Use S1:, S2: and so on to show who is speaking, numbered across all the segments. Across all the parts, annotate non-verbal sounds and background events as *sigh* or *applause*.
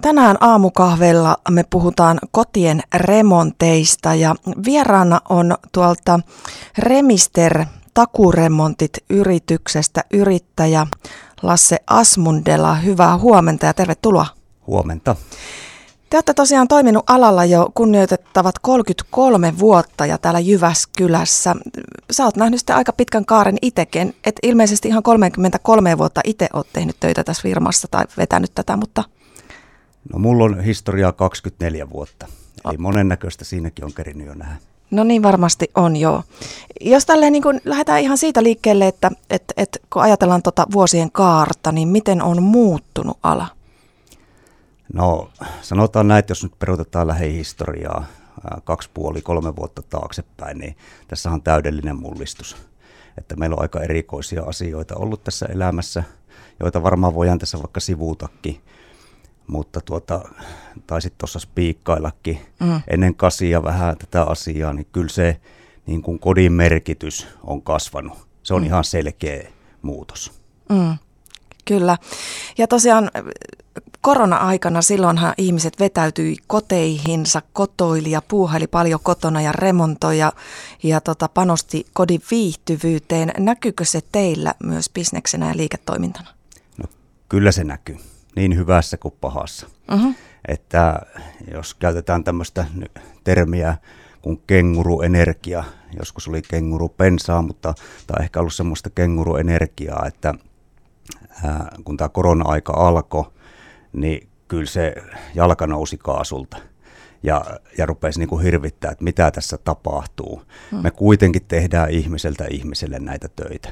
S1: Tänään aamukahvella me puhutaan kotien remonteista ja vieraana on tuolta Remister takuremontit yrityksestä yrittäjä Lasse Asmundela. Hyvää huomenta ja tervetuloa.
S2: Huomenta.
S1: Te olette tosiaan toiminut alalla jo kunnioitettavat 33 vuotta ja täällä Jyväskylässä. Sä oot nähnyt sitten aika pitkän kaaren itsekin. Et ilmeisesti ihan 33 vuotta itse oot tehnyt töitä tässä firmassa tai vetänyt tätä, mutta...
S2: No mulla on historiaa 24 vuotta. Eli monennäköistä siinäkin on kerinyt jo nähdä.
S1: No niin varmasti on, joo. Jos tälleen niin kun lähdetään ihan siitä liikkeelle, että että että kun ajatellaan tota vuosien kaarta, niin miten on muuttunut ala?
S2: No sanotaan näin, että jos nyt peruutetaan lähihistoriaa kaksi puoli, kolme vuotta taaksepäin, niin tässä on täydellinen mullistus. Että meillä on aika erikoisia asioita ollut tässä elämässä, joita varmaan voidaan tässä vaikka sivuutakin. Mutta tuota, taisit tuossa spiikkaillakin mm. ennen kasia vähän tätä asiaa, niin kyllä se niin kuin kodin merkitys on kasvanut. Se on mm. ihan selkeä muutos.
S1: Mm. Kyllä. Ja tosiaan korona-aikana silloinhan ihmiset vetäytyi koteihinsa, kotoili ja puuhaili paljon kotona ja remontoi ja, ja tota, panosti kodin viihtyvyyteen. Näkyykö se teillä myös bisneksenä ja liiketoimintana?
S2: No, kyllä se näkyy, niin hyvässä kuin pahassa. Uh-huh. Että jos käytetään tämmöistä termiä kuin kenguruenergia, joskus oli kengurupensaa, mutta tämä on ehkä ollut semmoista kenguruenergiaa, että ää, kun tämä korona-aika alkoi, niin kyllä se jalka nousi kaasulta ja, ja rupesi niin kuin hirvittää, että mitä tässä tapahtuu. Hmm. Me kuitenkin tehdään ihmiseltä ihmiselle näitä töitä.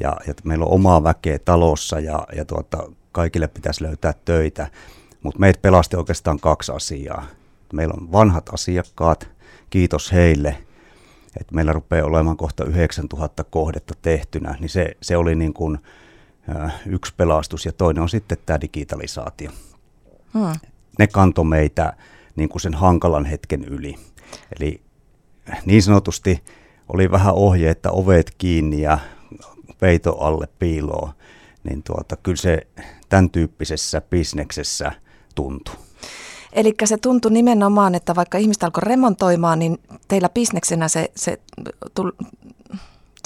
S2: Ja, ja meillä on omaa väkeä talossa ja, ja tuota, kaikille pitäisi löytää töitä, mutta meitä pelasti oikeastaan kaksi asiaa. Meillä on vanhat asiakkaat, kiitos heille, että meillä rupeaa olemaan kohta 9000 kohdetta tehtynä, niin se, se oli niin kuin, yksi pelastus ja toinen on sitten tämä digitalisaatio. Hmm. Ne kanto meitä niin kuin sen hankalan hetken yli. Eli niin sanotusti oli vähän ohje, että ovet kiinni ja peito alle piiloon, niin tuota, kyllä se tämän tyyppisessä bisneksessä tuntui.
S1: Eli se tuntui nimenomaan, että vaikka ihmistä alkoi remontoimaan, niin teillä bisneksenä se, se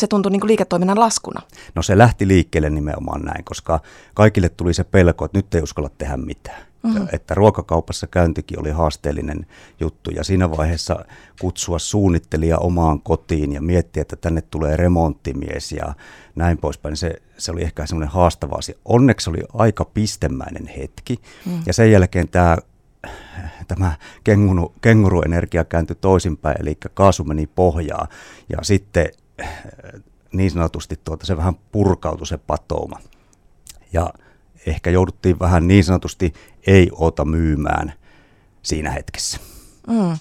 S1: se tuntui niin kuin liiketoiminnan laskuna?
S2: No se lähti liikkeelle nimenomaan näin, koska kaikille tuli se pelko, että nyt ei uskalla tehdä mitään. Mm-hmm. Että ruokakaupassa käyntikin oli haasteellinen juttu ja siinä vaiheessa kutsua suunnittelija omaan kotiin ja miettiä, että tänne tulee remonttimies ja näin poispäin. Se, se oli ehkä semmoinen haastava asia. Onneksi oli aika pistemäinen hetki mm. ja sen jälkeen tämä tämä kenguru, kenguruenergia kääntyi toisinpäin, eli kaasu meni pohjaan ja sitten niin sanotusti tuota, se vähän purkautui se patouma. Ja ehkä jouduttiin vähän niin sanotusti ei-ota myymään siinä hetkessä. Mm.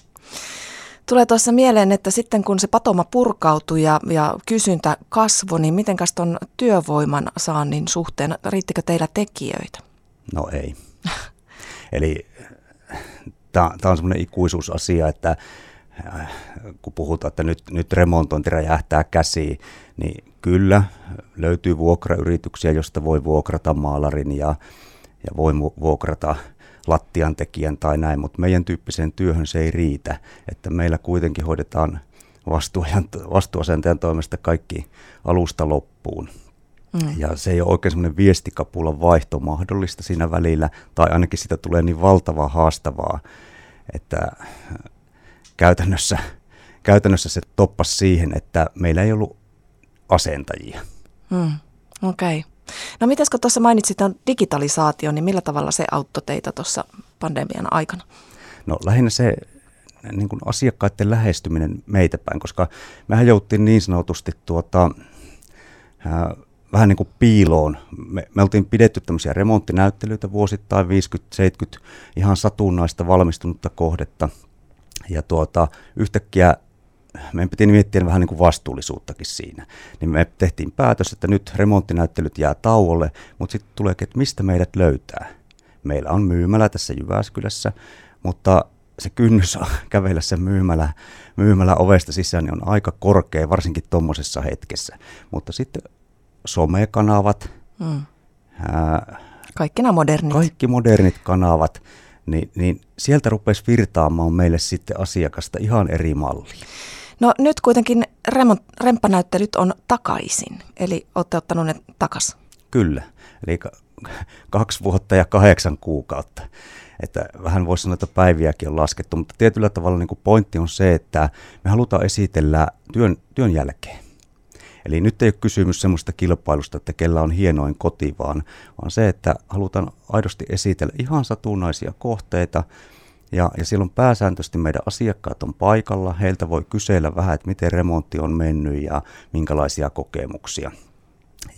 S1: Tulee tuossa mieleen, että sitten kun se patoma purkautui ja, ja kysyntä kasvoi, niin miten tuon työvoiman saannin suhteen, riittikö teillä tekijöitä?
S2: No ei. *laughs* Eli tämä on semmoinen ikuisuusasia, että Äh, kun puhutaan, että nyt, nyt remontointi räjähtää käsiin, niin kyllä löytyy vuokrayrityksiä, josta voi vuokrata maalarin ja, ja voi vuokrata lattiantekijän tai näin, mutta meidän tyyppiseen työhön se ei riitä, että meillä kuitenkin hoidetaan vastuuasentajan toimesta kaikki alusta loppuun. Mm. Ja se ei ole oikein semmoinen viestikapulan vaihto mahdollista siinä välillä, tai ainakin sitä tulee niin valtavaa haastavaa, että käytännössä, käytännössä se toppasi siihen, että meillä ei ollut asentajia.
S1: Hmm, Okei. Okay. No mitäs kun tuossa mainitsit on digitalisaatio, niin millä tavalla se auttoi teitä tuossa pandemian aikana?
S2: No lähinnä se niin kuin asiakkaiden lähestyminen meitä päin, koska mehän jouttiin niin sanotusti tuota, äh, vähän niin kuin piiloon. Me, me oltiin pidetty tämmöisiä remonttinäyttelyitä vuosittain, 50-70 ihan satunnaista valmistunutta kohdetta – ja tuota, yhtäkkiä meidän piti miettiä vähän niin kuin vastuullisuuttakin siinä. Niin me tehtiin päätös, että nyt remonttinäyttelyt jää tauolle, mutta sitten tulee, että mistä meidät löytää. Meillä on myymälä tässä Jyväskylässä, mutta se kynnys *laughs* kävellä se myymälä, myymälä ovesta sisään niin on aika korkea, varsinkin tuommoisessa hetkessä. Mutta sitten somekanavat, mm. ää,
S1: Kaikki nämä modernit.
S2: Kaikki modernit kanavat, niin, niin sieltä rupesi virtaamaan meille sitten asiakasta ihan eri malliin.
S1: No nyt kuitenkin remont, remppanäyttelyt on takaisin, eli olette ottanut ne takas.
S2: Kyllä, eli kaksi vuotta ja kahdeksan kuukautta. Että vähän voisi sanoa, että päiviäkin on laskettu, mutta tietyllä tavalla niin kuin pointti on se, että me halutaan esitellä työn, työn jälkeen. Eli nyt ei ole kysymys semmoista kilpailusta, että kellä on hienoin koti, vaan, vaan se, että halutaan aidosti esitellä ihan satunnaisia kohteita, ja, ja silloin pääsääntöisesti meidän asiakkaat on paikalla. Heiltä voi kysellä vähän, että miten remontti on mennyt ja minkälaisia kokemuksia.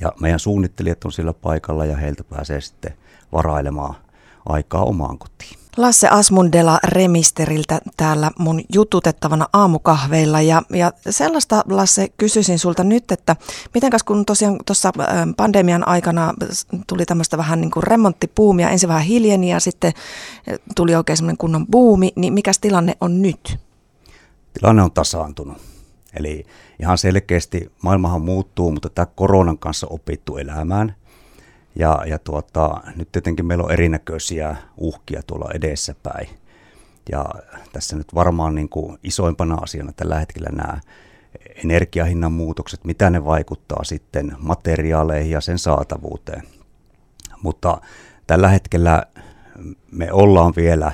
S2: Ja meidän suunnittelijat on sillä paikalla ja heiltä pääsee sitten varailemaan aikaa omaan kotiin.
S1: Lasse Asmundela Remisteriltä täällä mun jututettavana aamukahveilla ja, ja sellaista Lasse kysyisin sulta nyt, että mitenkäs kun tosiaan tuossa pandemian aikana tuli tämmöistä vähän niin kuin remonttipuumia, ensin vähän hiljeni ja sitten tuli oikein semmoinen kunnon buumi, niin mikä tilanne on nyt?
S2: Tilanne on tasaantunut. Eli ihan selkeästi maailmahan muuttuu, mutta tämä koronan kanssa opittu elämään – ja, ja tuota, nyt tietenkin meillä on erinäköisiä uhkia tuolla edessäpäin. Ja tässä nyt varmaan niin kuin isoimpana asiana tällä hetkellä nämä energiahinnan muutokset, mitä ne vaikuttaa sitten materiaaleihin ja sen saatavuuteen. Mutta tällä hetkellä me ollaan vielä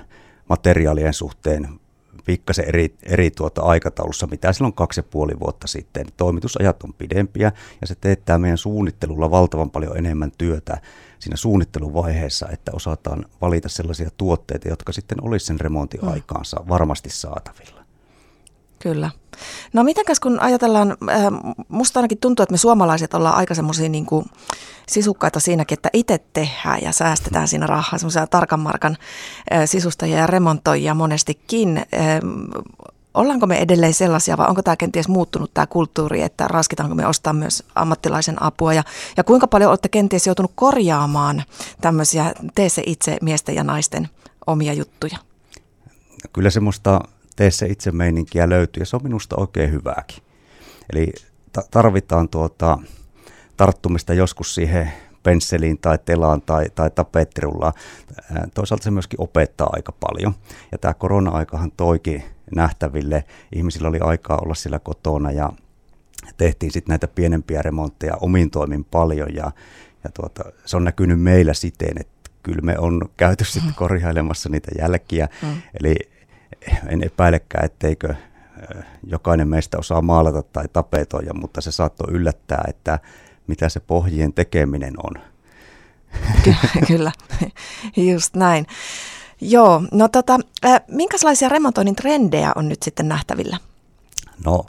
S2: materiaalien suhteen pikkasen eri, eri tuota aikataulussa, mitä silloin kaksi ja puoli vuotta sitten. Toimitusajat on pidempiä ja se teettää meidän suunnittelulla valtavan paljon enemmän työtä siinä suunnitteluvaiheessa, että osataan valita sellaisia tuotteita, jotka sitten olisi sen remontin mm. aikaansa varmasti saatavilla.
S1: Kyllä. No mitenkäs kun ajatellaan, äh, musta ainakin tuntuu, että me suomalaiset ollaan aika semmoisia niin sisukkaita siinäkin, että itse tehdään ja säästetään siinä rahaa, semmoisia tarkan markan äh, sisustajia ja remontoijia monestikin. Äh, ollaanko me edelleen sellaisia vai onko tämä kenties muuttunut tämä kulttuuri, että raskitaanko me ostaa myös ammattilaisen apua ja, ja kuinka paljon olette kenties joutunut korjaamaan tämmöisiä tee se itse miesten ja naisten omia juttuja?
S2: Kyllä semmoista tee se itse meininkiä löytyy ja se on minusta oikein hyvääkin. Eli tarvitaan tuota, tarttumista joskus siihen pensseliin tai telaan tai, tai tapettirullaan. Toisaalta se myöskin opettaa aika paljon. Ja tämä korona-aikahan toikin nähtäville. Ihmisillä oli aikaa olla siellä kotona ja tehtiin sitten näitä pienempiä remontteja omin toimin paljon ja, ja tuota, se on näkynyt meillä siten, että kyllä me on käyty sitten mm. korjailemassa niitä jälkiä. Mm. Eli en epäilekään, etteikö jokainen meistä osaa maalata tai tapetoida, mutta se saattoi yllättää, että mitä se pohjien tekeminen on.
S1: Kyllä, just näin. Joo, no tota, minkälaisia remontoinnin trendejä on nyt sitten nähtävillä?
S2: No,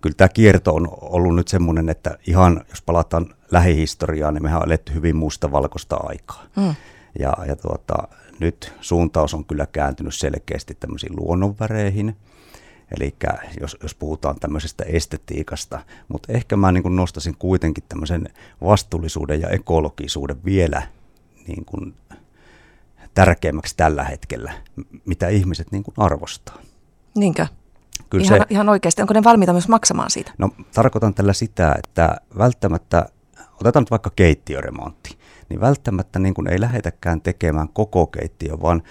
S2: kyllä tämä kierto on ollut nyt semmoinen, että ihan jos palataan lähihistoriaan, niin mehän on eletty hyvin mustavalkoista aikaa. Mm. Ja, ja tuota, nyt suuntaus on kyllä kääntynyt selkeästi tämmöisiin luonnonväreihin, eli jos, jos puhutaan tämmöisestä estetiikasta, mutta ehkä mä niin kuin nostaisin kuitenkin tämmöisen vastuullisuuden ja ekologisuuden vielä niin kuin tärkeämmäksi tällä hetkellä, mitä ihmiset niin kuin arvostaa.
S1: Niinkö? Kyllä ihan, se, ihan oikeasti. Onko ne valmiita myös maksamaan siitä?
S2: No tarkoitan tällä sitä, että välttämättä, otetaan nyt vaikka keittiöremontti niin välttämättä niin kuin ei lähetäkään tekemään koko keittiö, vaan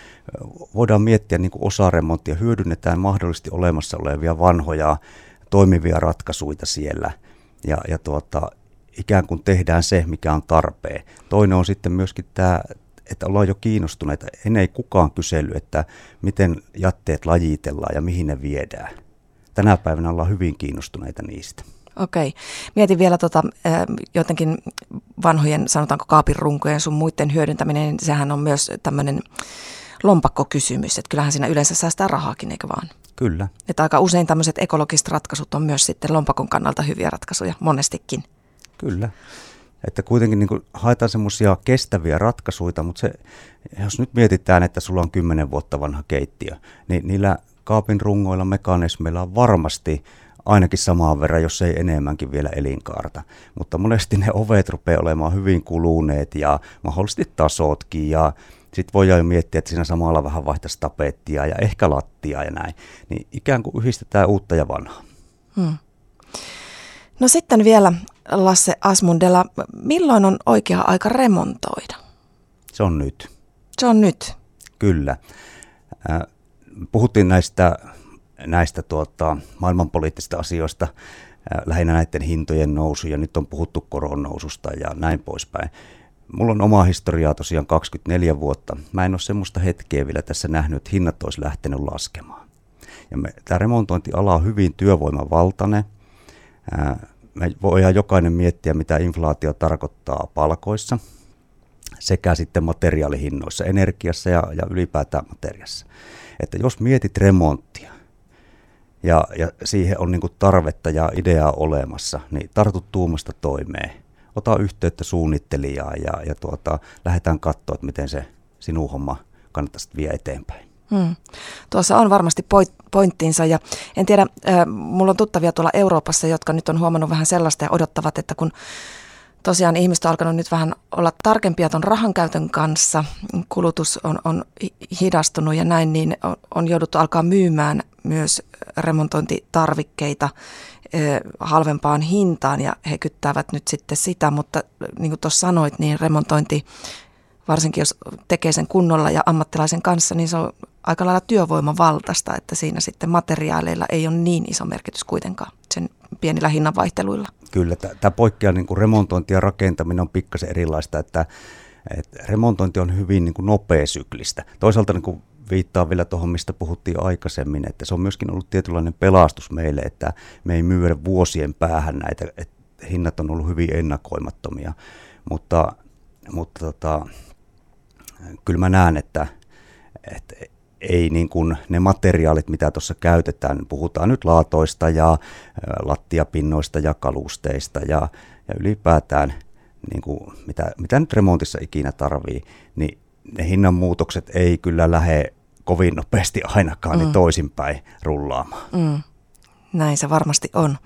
S2: voidaan miettiä niin kuin osaremonttia, hyödynnetään mahdollisesti olemassa olevia vanhoja toimivia ratkaisuja siellä ja, ja tuota, ikään kuin tehdään se, mikä on tarpeen. Toinen on sitten myöskin tämä, että ollaan jo kiinnostuneita. En ei kukaan kysely, että miten jätteet lajitellaan ja mihin ne viedään. Tänä päivänä ollaan hyvin kiinnostuneita niistä.
S1: Okei. Mietin vielä tota, jotenkin vanhojen, sanotaanko kaapin runkojen sun muiden hyödyntäminen, sehän on myös tämmöinen lompakkokysymys, että kyllähän siinä yleensä säästää rahaakin, eikö vaan?
S2: Kyllä.
S1: Että aika usein tämmöiset ekologiset ratkaisut on myös sitten lompakon kannalta hyviä ratkaisuja, monestikin.
S2: Kyllä. Että kuitenkin niin haetaan semmoisia kestäviä ratkaisuja, mutta se, jos nyt mietitään, että sulla on kymmenen vuotta vanha keittiö, niin niillä kaapin rungoilla, mekanismeilla on varmasti ainakin samaan verran, jos ei enemmänkin vielä elinkaarta. Mutta monesti ne ovet rupeaa olemaan hyvin kuluneet ja mahdollisesti tasotkin ja sitten voidaan jo miettiä, että siinä samalla vähän vaihtaisi tapettia ja ehkä lattia ja näin. Niin ikään kuin yhdistetään uutta ja vanhaa. Hmm.
S1: No sitten vielä Lasse Asmundella, milloin on oikea aika remontoida?
S2: Se on nyt.
S1: Se on nyt.
S2: Kyllä. Puhuttiin näistä, näistä tuota, maailmanpoliittisista asioista, lähinnä näiden hintojen nousu, ja nyt on puhuttu koron noususta ja näin poispäin. Mulla on omaa historiaa tosiaan 24 vuotta. Mä en ole semmoista hetkeä vielä tässä nähnyt, että hinnat olisi lähtenyt laskemaan. Ja me, tämä remontointiala on hyvin työvoimavaltainen. Me voidaan jokainen miettiä, mitä inflaatio tarkoittaa palkoissa sekä sitten materiaalihinnoissa, energiassa ja, ja ylipäätään materiassa. Että jos mietit remonttia ja, ja siihen on niin tarvetta ja ideaa olemassa, niin tartut tuumasta toimeen. Ota yhteyttä suunnittelijaa ja, ja tuota, lähdetään katsoa, että miten se sinun homma kannattaisi vie eteenpäin. Hmm.
S1: Tuossa on varmasti pointtinsa ja en tiedä, äh, mulla on tuttavia tuolla Euroopassa, jotka nyt on huomannut vähän sellaista ja odottavat, että kun tosiaan ihmiset on alkanut nyt vähän olla tarkempia tuon rahan käytön kanssa, kulutus on, on hidastunut ja näin, niin on, on jouduttu alkaa myymään myös remontointitarvikkeita halvempaan hintaan ja he kyttäävät nyt sitten sitä, mutta niin kuin tuossa sanoit, niin remontointi, varsinkin jos tekee sen kunnolla ja ammattilaisen kanssa, niin se on aika lailla työvoimavaltaista, että siinä sitten materiaaleilla ei ole niin iso merkitys kuitenkaan sen pienillä hinnanvaihteluilla.
S2: Kyllä, tämä poikkeaa niin kuin remontointi ja rakentaminen on pikkasen erilaista, että, että remontointi on hyvin niin kuin nopeasyklistä. Toisaalta niin kuin viittaa vielä tuohon, mistä puhuttiin aikaisemmin, että se on myöskin ollut tietynlainen pelastus meille, että me ei myydä vuosien päähän näitä, että hinnat on ollut hyvin ennakoimattomia, mutta, mutta tota, kyllä mä näen, että, että ei niin kuin ne materiaalit, mitä tuossa käytetään, puhutaan nyt laatoista ja lattiapinnoista ja kalusteista ja, ja ylipäätään niin kuin mitä, mitä nyt remontissa ikinä tarvii, niin ne hinnanmuutokset ei kyllä lähde kovin nopeasti ainakaan niin mm. niin toisinpäin rullaamaan. Mm.
S1: Näin se varmasti on.